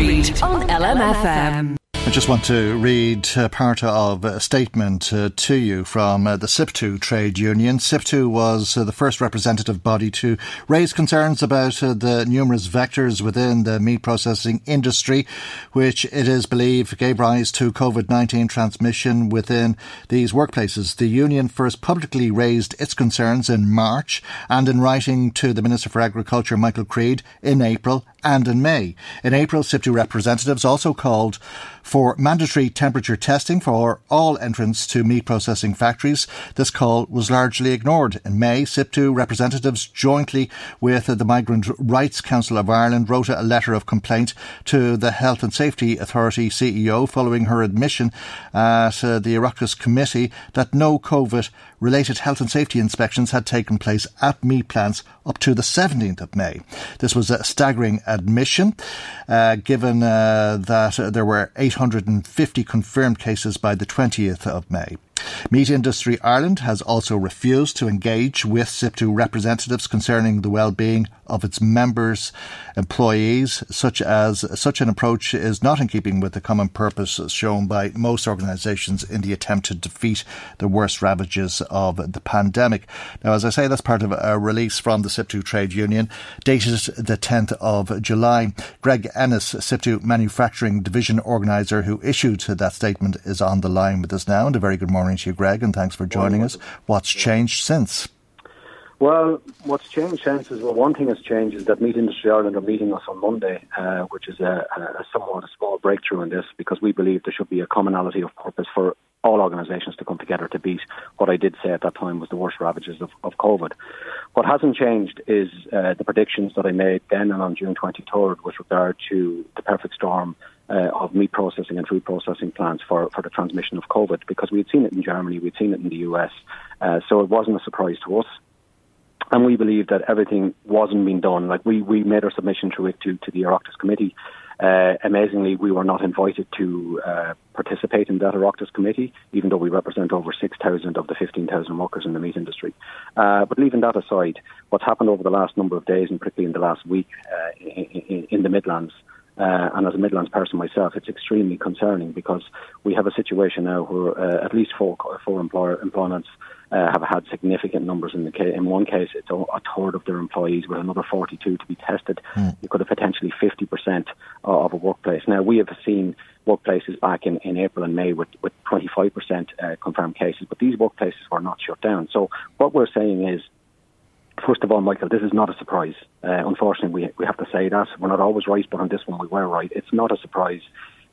On LMFM. I just want to read uh, part of a statement uh, to you from uh, the SIPTU trade union. SIPTU was uh, the first representative body to raise concerns about uh, the numerous vectors within the meat processing industry, which it is believed gave rise to COVID-19 transmission within these workplaces. The union first publicly raised its concerns in March and in writing to the Minister for Agriculture, Michael Creed, in April and in May. In April, SIPTU representatives also called for mandatory temperature testing for all entrants to meat processing factories. This call was largely ignored. In May, SIPTU representatives jointly with the Migrant Rights Council of Ireland wrote a letter of complaint to the Health and Safety Authority CEO following her admission at uh, the Oireachtas committee that no COVID related health and safety inspections had taken place at meat plants up to the 17th of May. This was a staggering admission, uh, given uh, that there were 850 confirmed cases by the 20th of May. Meat Industry Ireland has also refused to engage with SIPTU representatives concerning the well-being of its members' employees, such as such an approach is not in keeping with the common purpose shown by most organisations in the attempt to defeat the worst ravages of the pandemic. Now, as I say, that's part of a release from the SIPTU trade union, dated the 10th of July. Greg Ennis, SIPTU manufacturing division organiser who issued that statement, is on the line with us now. And a very good morning to you, Greg, and thanks for joining us. What's changed since? Well, what's changed since is well, one thing has changed is that Meat Industry Ireland are meeting us on Monday, uh, which is a, a somewhat a small breakthrough in this because we believe there should be a commonality of purpose for all organisations to come together to beat what I did say at that time was the worst ravages of, of COVID. What hasn't changed is uh, the predictions that I made then and on June 23rd with regard to the perfect storm uh, of meat processing and food processing plants for, for the transmission of COVID because we had seen it in Germany, we'd seen it in the US, uh, so it wasn't a surprise to us and we believe that everything wasn't being done. Like we, we made our submission through it to, to the Oireachtas committee. Uh, amazingly, we were not invited to uh, participate in that Oireachtas committee, even though we represent over 6,000 of the 15,000 workers in the meat industry. Uh, but leaving that aside, what's happened over the last number of days, and particularly in the last week uh, in, in, in the Midlands, uh, and as a Midlands person myself, it's extremely concerning because we have a situation now where uh, at least four, four employer, employments uh, have had significant numbers. In the case, in one case, it's a third of their employees, with another 42 to be tested. Mm. You could have potentially 50% of a workplace. Now we have seen workplaces back in, in April and May with, with 25% uh, confirmed cases, but these workplaces were not shut down. So what we're saying is First of all, Michael, this is not a surprise. Uh, unfortunately, we, we have to say that. We're not always right, but on this one we were right. It's not a surprise.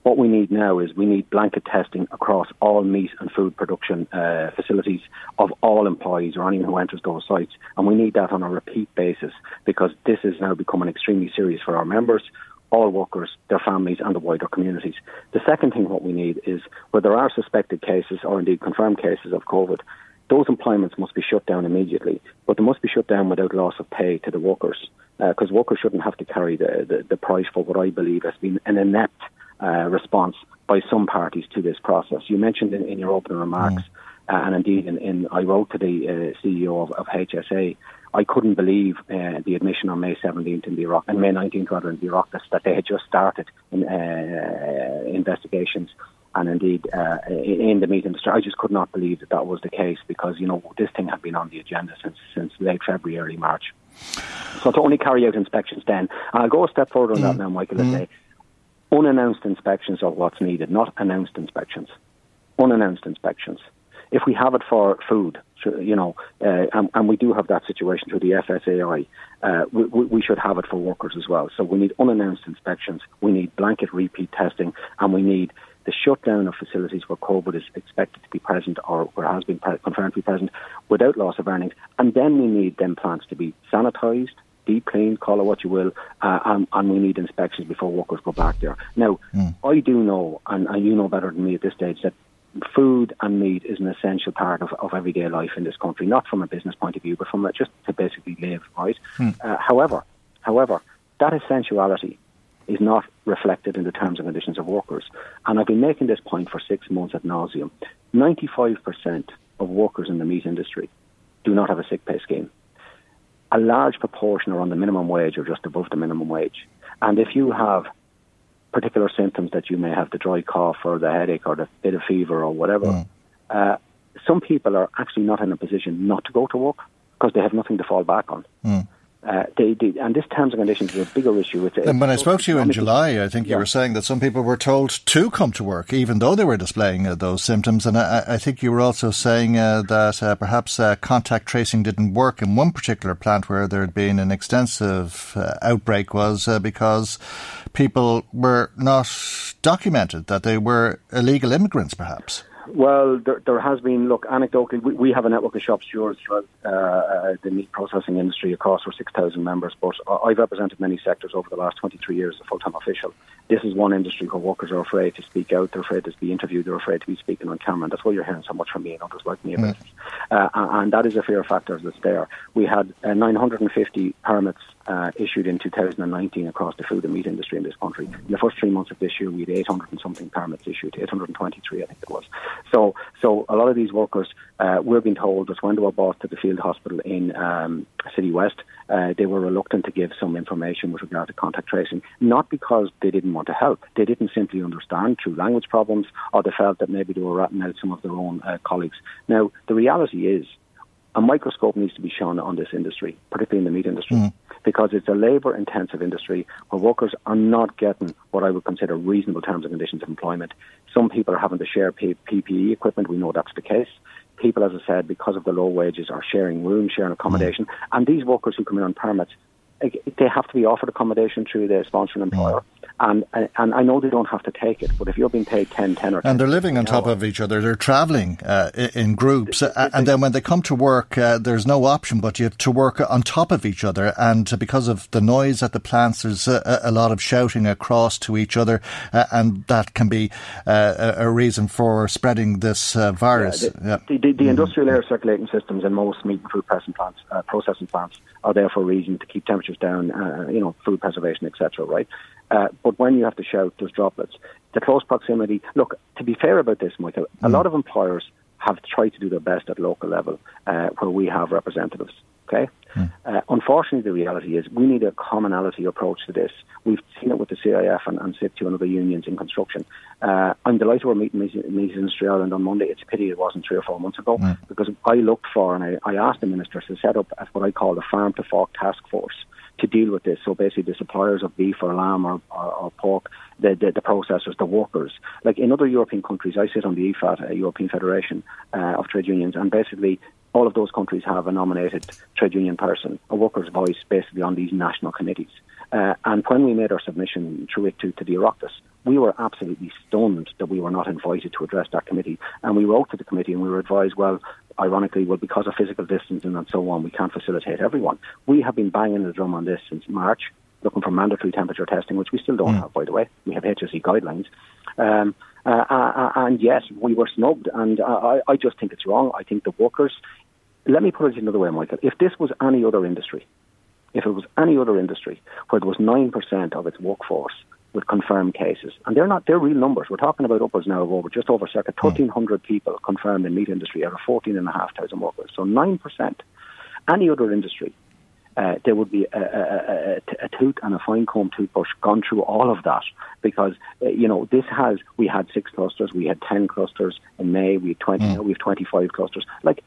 What we need now is we need blanket testing across all meat and food production uh, facilities of all employees or anyone who enters those sites. And we need that on a repeat basis because this is now becoming extremely serious for our members, all workers, their families, and the wider communities. The second thing what we need is where there are suspected cases or indeed confirmed cases of COVID, those employments must be shut down immediately, but they must be shut down without loss of pay to the workers, because uh, workers shouldn't have to carry the, the, the price for what I believe has been an inept uh, response by some parties to this process. You mentioned in, in your opening remarks, mm. uh, and indeed, in, in, I wrote to the uh, CEO of, of, HSA. I couldn't believe uh, the admission on May 17th in the Iraq and May 19th rather in the Iraq that they had just started in, uh, investigations and indeed uh, in the meeting. I just could not believe that that was the case because you know this thing had been on the agenda since since late February, early March. So to only carry out inspections then, and I'll go a step further on mm. that now, Michael, and mm. say unannounced inspections are what's needed, not announced inspections. Unannounced inspections. If we have it for food, you know, uh, and, and, we do have that situation through the FSAI, uh, we, we, should have it for workers as well. So we need unannounced inspections, we need blanket repeat testing, and we need the shutdown of facilities where COVID is expected to be present or where has been confirmed to be present without loss of earnings. And then we need them plants to be sanitised, deep cleaned, call it what you will, uh, and, and, we need inspections before workers go back there. Now, mm. I do know, and, and you know better than me at this stage, that food and meat is an essential part of, of everyday life in this country, not from a business point of view, but from a, just to basically live, right? Hmm. Uh, however, however, that essentiality is not reflected in the terms and conditions of workers. And I've been making this point for six months at nauseum. 95% of workers in the meat industry do not have a sick pay scheme. A large proportion are on the minimum wage or just above the minimum wage. And if you have particular symptoms that you may have the dry cough or the headache or the bit of fever or whatever, mm. uh, some people are actually not in a position not to go to work because they have nothing to fall back on. Mm. Uh, they, they, and this terms and conditions is a bigger issue. It's, and when I spoke to you in July, I think yeah. you were saying that some people were told to come to work, even though they were displaying uh, those symptoms. And I, I, think you were also saying uh, that uh, perhaps uh, contact tracing didn't work in one particular plant where there had been an extensive uh, outbreak was because people were not documented, that they were illegal immigrants, perhaps. Well, there, there has been, look, anecdotally, we, we have a network of shop stewards throughout uh, uh, the meat processing industry across our 6,000 members, but I've represented many sectors over the last 23 years as a full-time official. This is one industry where workers are afraid to speak out, they're afraid to be interviewed, they're afraid to be speaking on camera, and that's why you're hearing so much from me and others like me about mm. it. Uh, and that is a fear factor that's there. We had uh, 950 permits uh, issued in 2019 across the food and meat industry in this country. In the first three months of this year, we had 800 and something permits issued, 823, I think it was. So, so a lot of these workers, uh, we're being told that when they were brought to the field hospital in um, Citywest, uh, they were reluctant to give some information with regard to contact tracing, not because they didn't want to help. They didn't simply understand through language problems, or they felt that maybe they were ratting out some of their own uh, colleagues. Now, the reality is, a microscope needs to be shown on this industry, particularly in the meat industry, mm. because it's a labour intensive industry where workers are not getting what I would consider reasonable terms and conditions of employment. Some people are having to share PPE equipment. We know that's the case. People, as I said, because of the low wages, are sharing rooms, sharing accommodation. Mm. And these workers who come in on permits, they have to be offered accommodation through their sponsoring employer. Mm and and I know they don't have to take it, but if you're being paid 10, 10 or 10 and they're living on top of each other, they're travelling uh, in groups, and then when they come to work, uh, there's no option but you have to work on top of each other, and because of the noise at the plants, there's a, a lot of shouting across to each other, uh, and that can be uh, a reason for spreading this uh, virus. Yeah, the, yeah. the, the, mm-hmm. industrial air circulating systems in most meat and food processing plants, uh, processing plants are there for a reason to keep temperatures down, you know, food preservation, etc. Right? Uh, but when you have to shout, there's droplets. The close proximity. Look, to be fair about this, Michael, mm. a lot of employers have tried to do their best at local level uh, where we have representatives. Okay. Mm. Uh, unfortunately, the reality is we need a commonality approach to this. We've seen it with the CIF and, and SIPTU and other unions in construction. Uh, I'm delighted we're meeting Meat Industry Ireland on Monday. It's a pity it wasn't three or four months ago mm. because I looked for and I, I asked the minister to set up what I call the farm to fork task force to deal with this. So basically, the suppliers of beef or lamb or, or, or pork, the, the, the, processors, the workers. Like in other European countries, I sit on the EFFAT, European Federation uh, of Trade Unions, and basically all of those countries have a nominated trade union person, a worker's voice, basically on these national committees. Uh, and when we made our submission through it to, to the Oireachtas, we were absolutely stunned that we were not invited to address that committee. And we wrote to the committee and we were advised, well, ironically, well, because of physical distancing and so on, we can't facilitate everyone. We have been banging the drum on this since March, looking for mandatory temperature testing, which we still don't mm. have, by the way. We have HSE guidelines. Um, uh, uh, uh, and yes, we were snubbed, and I, I just think it's wrong. I think the workers. Let me put it another way, Michael. If this was any other industry, if it was any other industry where there was nine percent of its workforce with confirmed cases. And they're not, they're real numbers. We're talking about upwards now of over, just over circa 1,300 hmm. people confirmed in meat industry out of 14,500 workers. So 9%. Any other industry, uh, there would be a, a, a, a, tooth and a fine comb toothbrush gone through all of that because uh, you know this has we had six clusters, we had ten clusters in May, we had twenty, mm. now we have twenty five clusters. Like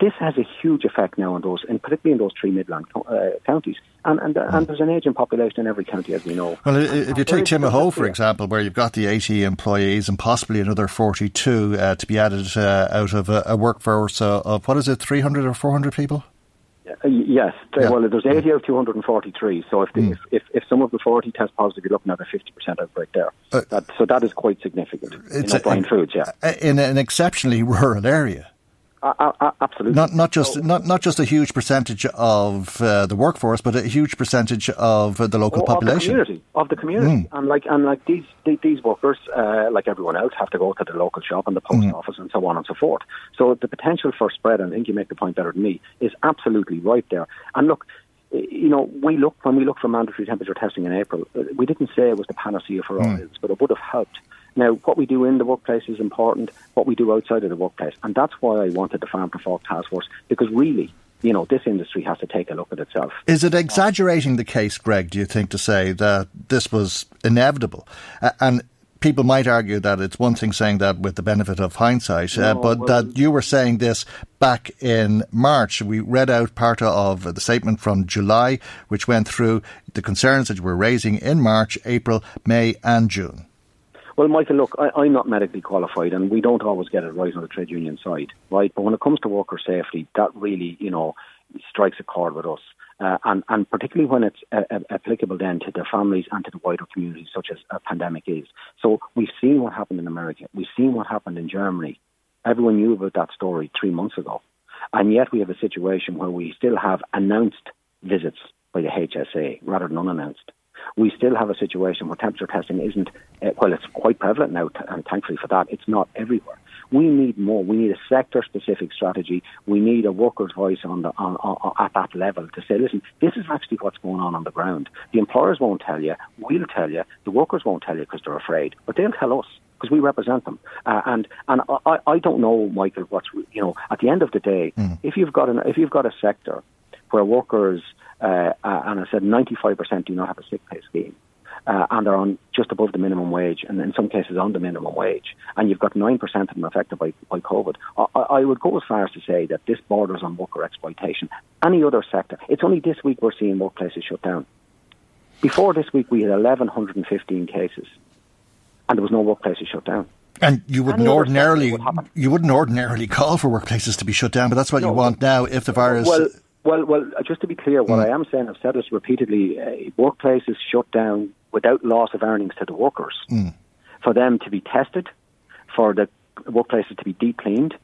this has a huge effect now on those, and particularly in those three Midland uh, counties. And, and, mm. and there's an ageing population in every county, as we know. Well, if you take Timahoe, for example, where you've got the 80 employees and possibly another 42 uh, to be added uh, out of a, a workforce of, what is it, 300 or 400 people? Uh, yes. Yeah. Well, there's 80 out of 243. So if, the, mm. if, if, if, some of the 40 test positive, you're looking at a 50% outbreak there. Uh, that, so that is quite significant. It's in a, Foods, yeah. In an exceptionally rural area. Uh, uh, absolutely. Not not just so, not not just a huge percentage of uh, the workforce, but a huge percentage of the local oh, population of the community. Of the community. Mm. And like and like these these workers, uh, like everyone else, have to go to the local shop and the post mm. office and so on and so forth. So the potential for spread, and I think you make the point better than me, is absolutely right there. And look, you know, we look when we look for mandatory temperature testing in April, uh, we didn't say it was the panacea for all mm. but it would have helped. Now, what we do in the workplace is important, what we do outside of the workplace. And that's why I wanted the Farm to Fork Task Force, because really, you know, this industry has to take a look at itself. Is it exaggerating the case, Greg, do you think, to say that this was inevitable? Uh, and people might argue that it's one thing saying that with the benefit of hindsight, uh, no, uh, but well, that you were saying this back in March. We read out part of the statement from July, which went through the concerns that you were raising in March, April, May, and June. Well, Michael, look, I, I'm not medically qualified, and we don't always get it right on the trade union side, right? But when it comes to worker safety, that really, you know, strikes a chord with us. Uh, and, and particularly when it's uh, uh, applicable then to their families and to the wider community, such as a pandemic is. So we've seen what happened in America. We've seen what happened in Germany. Everyone knew about that story three months ago. And yet we have a situation where we still have announced visits by the HSA rather than unannounced we still have a situation where temperature testing isn't, uh, well, it's quite prevalent now, t- and thankfully for that, it's not everywhere. We need more. We need a sector-specific strategy. We need a workers' voice on the on, on, at that level to say, listen, this is actually what's going on on the ground. The employers won't tell you. We'll tell you. The workers won't tell you because they're afraid, but they'll tell us because we represent them. Uh, and and I, I don't know, Michael, what's you know at the end of the day, mm. if you've got an if you've got a sector where workers uh, uh, and I said 95% do not have a sick pay scheme. Uh, and are on just above the minimum wage, and in some cases on the minimum wage. And you've got 9% of them affected by, by COVID. I, I would go as far as to say that this borders on worker exploitation. Any other sector, it's only this week we're seeing workplaces shut down. Before this week, we had 1,115 cases, and there was no workplaces shut down. And you wouldn't ordinarily would you wouldn't ordinarily call for workplaces to be shut down, but that's what no, you want now if the virus. Well, well, well, just to be clear, what mm. I am saying, I've said this repeatedly: uh, workplaces shut down without loss of earnings to the workers. Mm. For them to be tested, for the workplaces to be deep cleaned,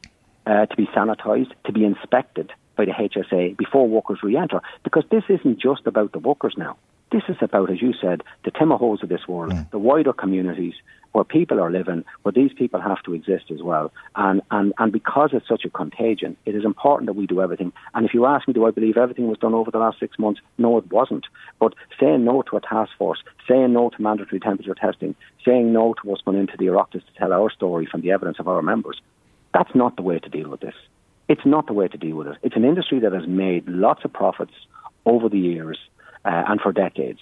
uh, to be sanitised, to be inspected by the HSA before workers re-enter. Because this isn't just about the workers now. This is about, as you said, the Timahoes of this world, mm. the wider communities, where people are living, where these people have to exist as well. And, and, and because it's such a contagion, it is important that we do everything. And if you ask me, do I believe everything was done over the last six months? No, it wasn't. But saying no to a task force, saying no to mandatory temperature testing, saying no to us going into the Oireachtas to tell our story from the evidence of our members, that's not the way to deal with this. It's not the way to deal with it. It's an industry that has made lots of profits over the years uh, and for decades.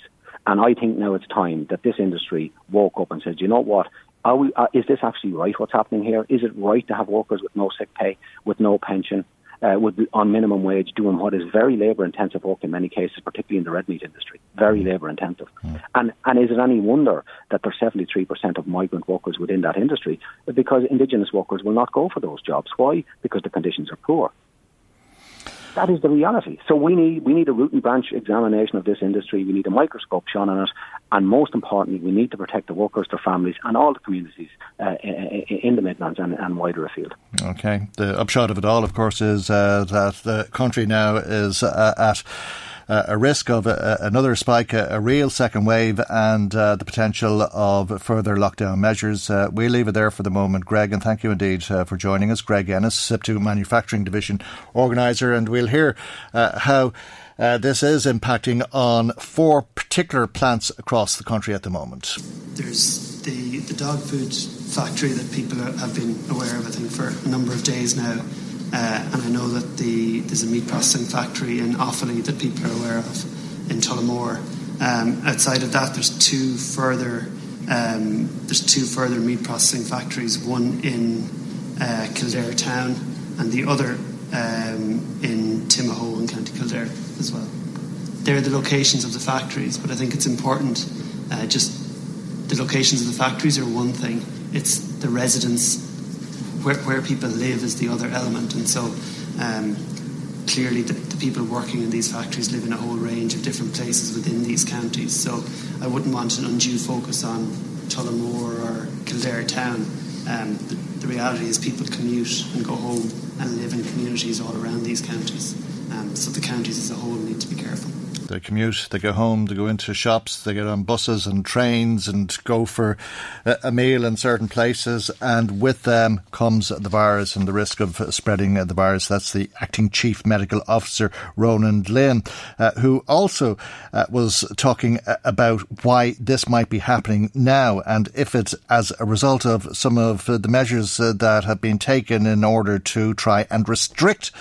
And I think now it's time that this industry woke up and said, you know what? Are we, uh, is this actually right what's happening here? Is it right to have workers with no sick pay, with no pension, uh, with, on minimum wage, doing what is very labour intensive work in many cases, particularly in the red meat industry? Very labour intensive. Mm. And, and is it any wonder that there's 73% of migrant workers within that industry? Because indigenous workers will not go for those jobs. Why? Because the conditions are poor. That is the reality. So we need we need a root and branch examination of this industry. We need a microscope shone on it, and most importantly, we need to protect the workers, their families, and all the communities uh, in the Midlands and, and, wider afield. Okay. The upshot of it all, of course, is uh, that the country now is uh, at uh, a risk of a, another spike, a, a, real second wave, and uh, the potential of further lockdown measures. Uh, we'll leave it there for the moment, Greg, and thank you indeed uh, for joining us. Greg Ennis, SIPTU Manufacturing Division Organiser, and we'll hear uh, how. Uh, this is impacting on four particular plants across the country at the moment. There's the, the dog food factory that people are, have been aware of, I think, for a number of days now Uh, and I know that the, there's a meat processing factory in Offaly that people are aware of in Tullamore. Um, outside of that, there's two further um, there's two further meat processing factories, one in uh, Kildare town and the other um, in Timahoe in County Kildare as well. They're the locations of the factories, but I think it's important. Uh, just the locations of the factories are one thing; it's the residents where, where people live is the other element, and so. Um, clearly the, the, people working in these factories live in a whole range of different places within these counties. So I wouldn't want an undue focus on Tullamore or Kildare town. Um, the, the, reality is people commute and go home and live in communities all around these counties. Um, so the counties as a whole need to be careful. They commute, they go home, they go into shops, they get on buses and trains and go for a meal in certain places. And with them comes the virus and the risk of spreading the virus. That's the acting chief medical officer, Ronan Glynn, uh, who also uh, was talking uh, about why this might be happening now and if it's as a result of some of the measures uh, that have been taken in order to try and restrict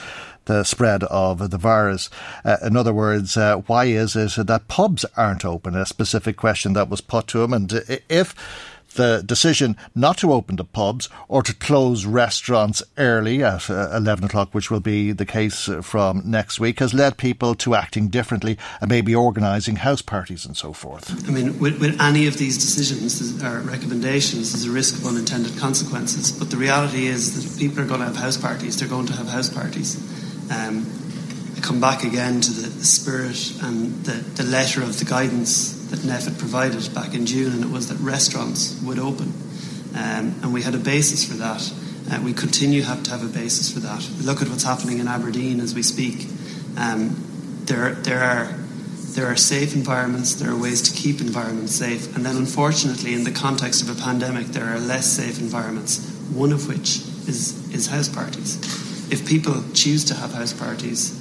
the spread of the virus. Uh, in other words, uh, why is it that pubs aren't open? A specific question that was put to him. And if the decision not to open the pubs or to close restaurants early at uh, 11 o'clock, which will be the case from next week, has led people to acting differently and maybe organising house parties and so forth. I mean, with, with any of these decisions or recommendations, there's a risk of unintended consequences. But the reality is that if people are going to have house parties, they're going to have house parties. Um, come back again to the, the spirit and the, the, letter of the guidance that NPHET provided back in June, and it was that restaurants would open. Um, and we had a basis for that. Uh, we continue have to have a basis for that. Look at what's happening in Aberdeen as we speak. Um, there, there are there are safe environments, there are ways to keep environments safe, and then unfortunately, in the context of a pandemic, there are less safe environments, one of which is, is house parties if people choose to have house parties,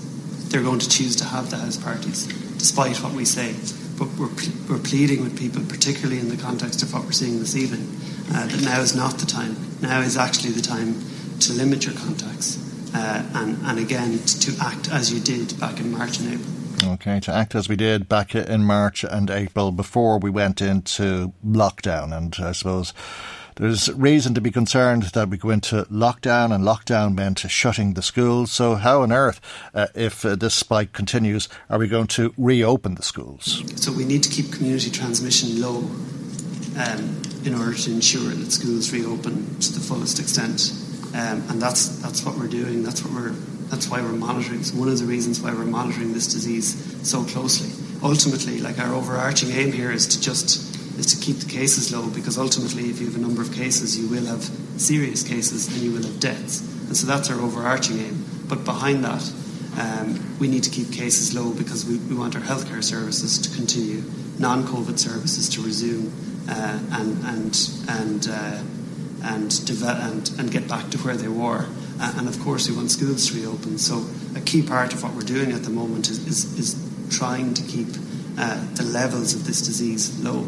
they're going to choose to have the house parties, despite what we say. But we're, we're pleading with people, particularly in the context of what we're seeing this evening, uh, that now is not the time. Now is actually the time to limit your contacts uh, and, and again to act as you did back in March and April. Okay, to act as we did back in March and April before we went into lockdown. And I suppose there's reason to be concerned that we go into lockdown, and lockdown meant shutting the schools. So, how on earth, uh, if uh, this spike continues, are we going to reopen the schools? So, we need to keep community transmission low um, in order to ensure that schools reopen to the fullest extent. Um, and that's that's what we're doing. That's what we're that's why we're monitoring. So one of the reasons why we're monitoring this disease so closely. Ultimately, like our overarching aim here is to just is to keep the cases low because ultimately, if you have a number of cases, you will have serious cases and you will have deaths. And so that's our overarching aim. But behind that, um, we need to keep cases low because we, we want our healthcare services to continue, non COVID services to resume, uh, and, and, and, uh, and, develop, and, and get back to where they were. Uh, and of course, we want schools to reopen. So, a key part of what we're doing at the moment is, is, is trying to keep uh, the levels of this disease low.